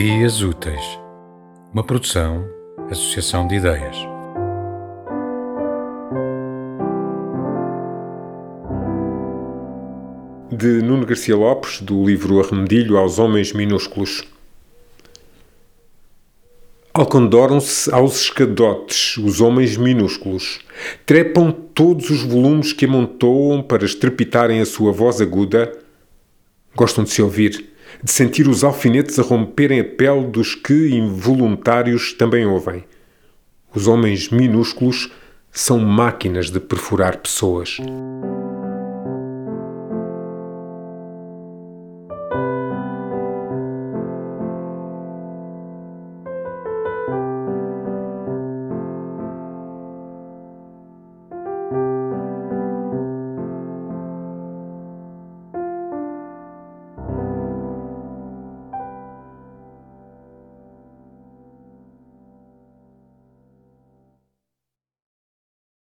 Ideias Úteis, uma produção, associação de ideias. De Nuno Garcia Lopes, do livro Arremedilho aos Homens Minúsculos. Alcondoram-se aos escadotes os homens minúsculos. Trepam todos os volumes que amontoam para estrepitarem a sua voz aguda. Gostam de se ouvir de sentir os alfinetes a romperem a pele dos que, involuntários, também ouvem. Os homens minúsculos são máquinas de perfurar pessoas.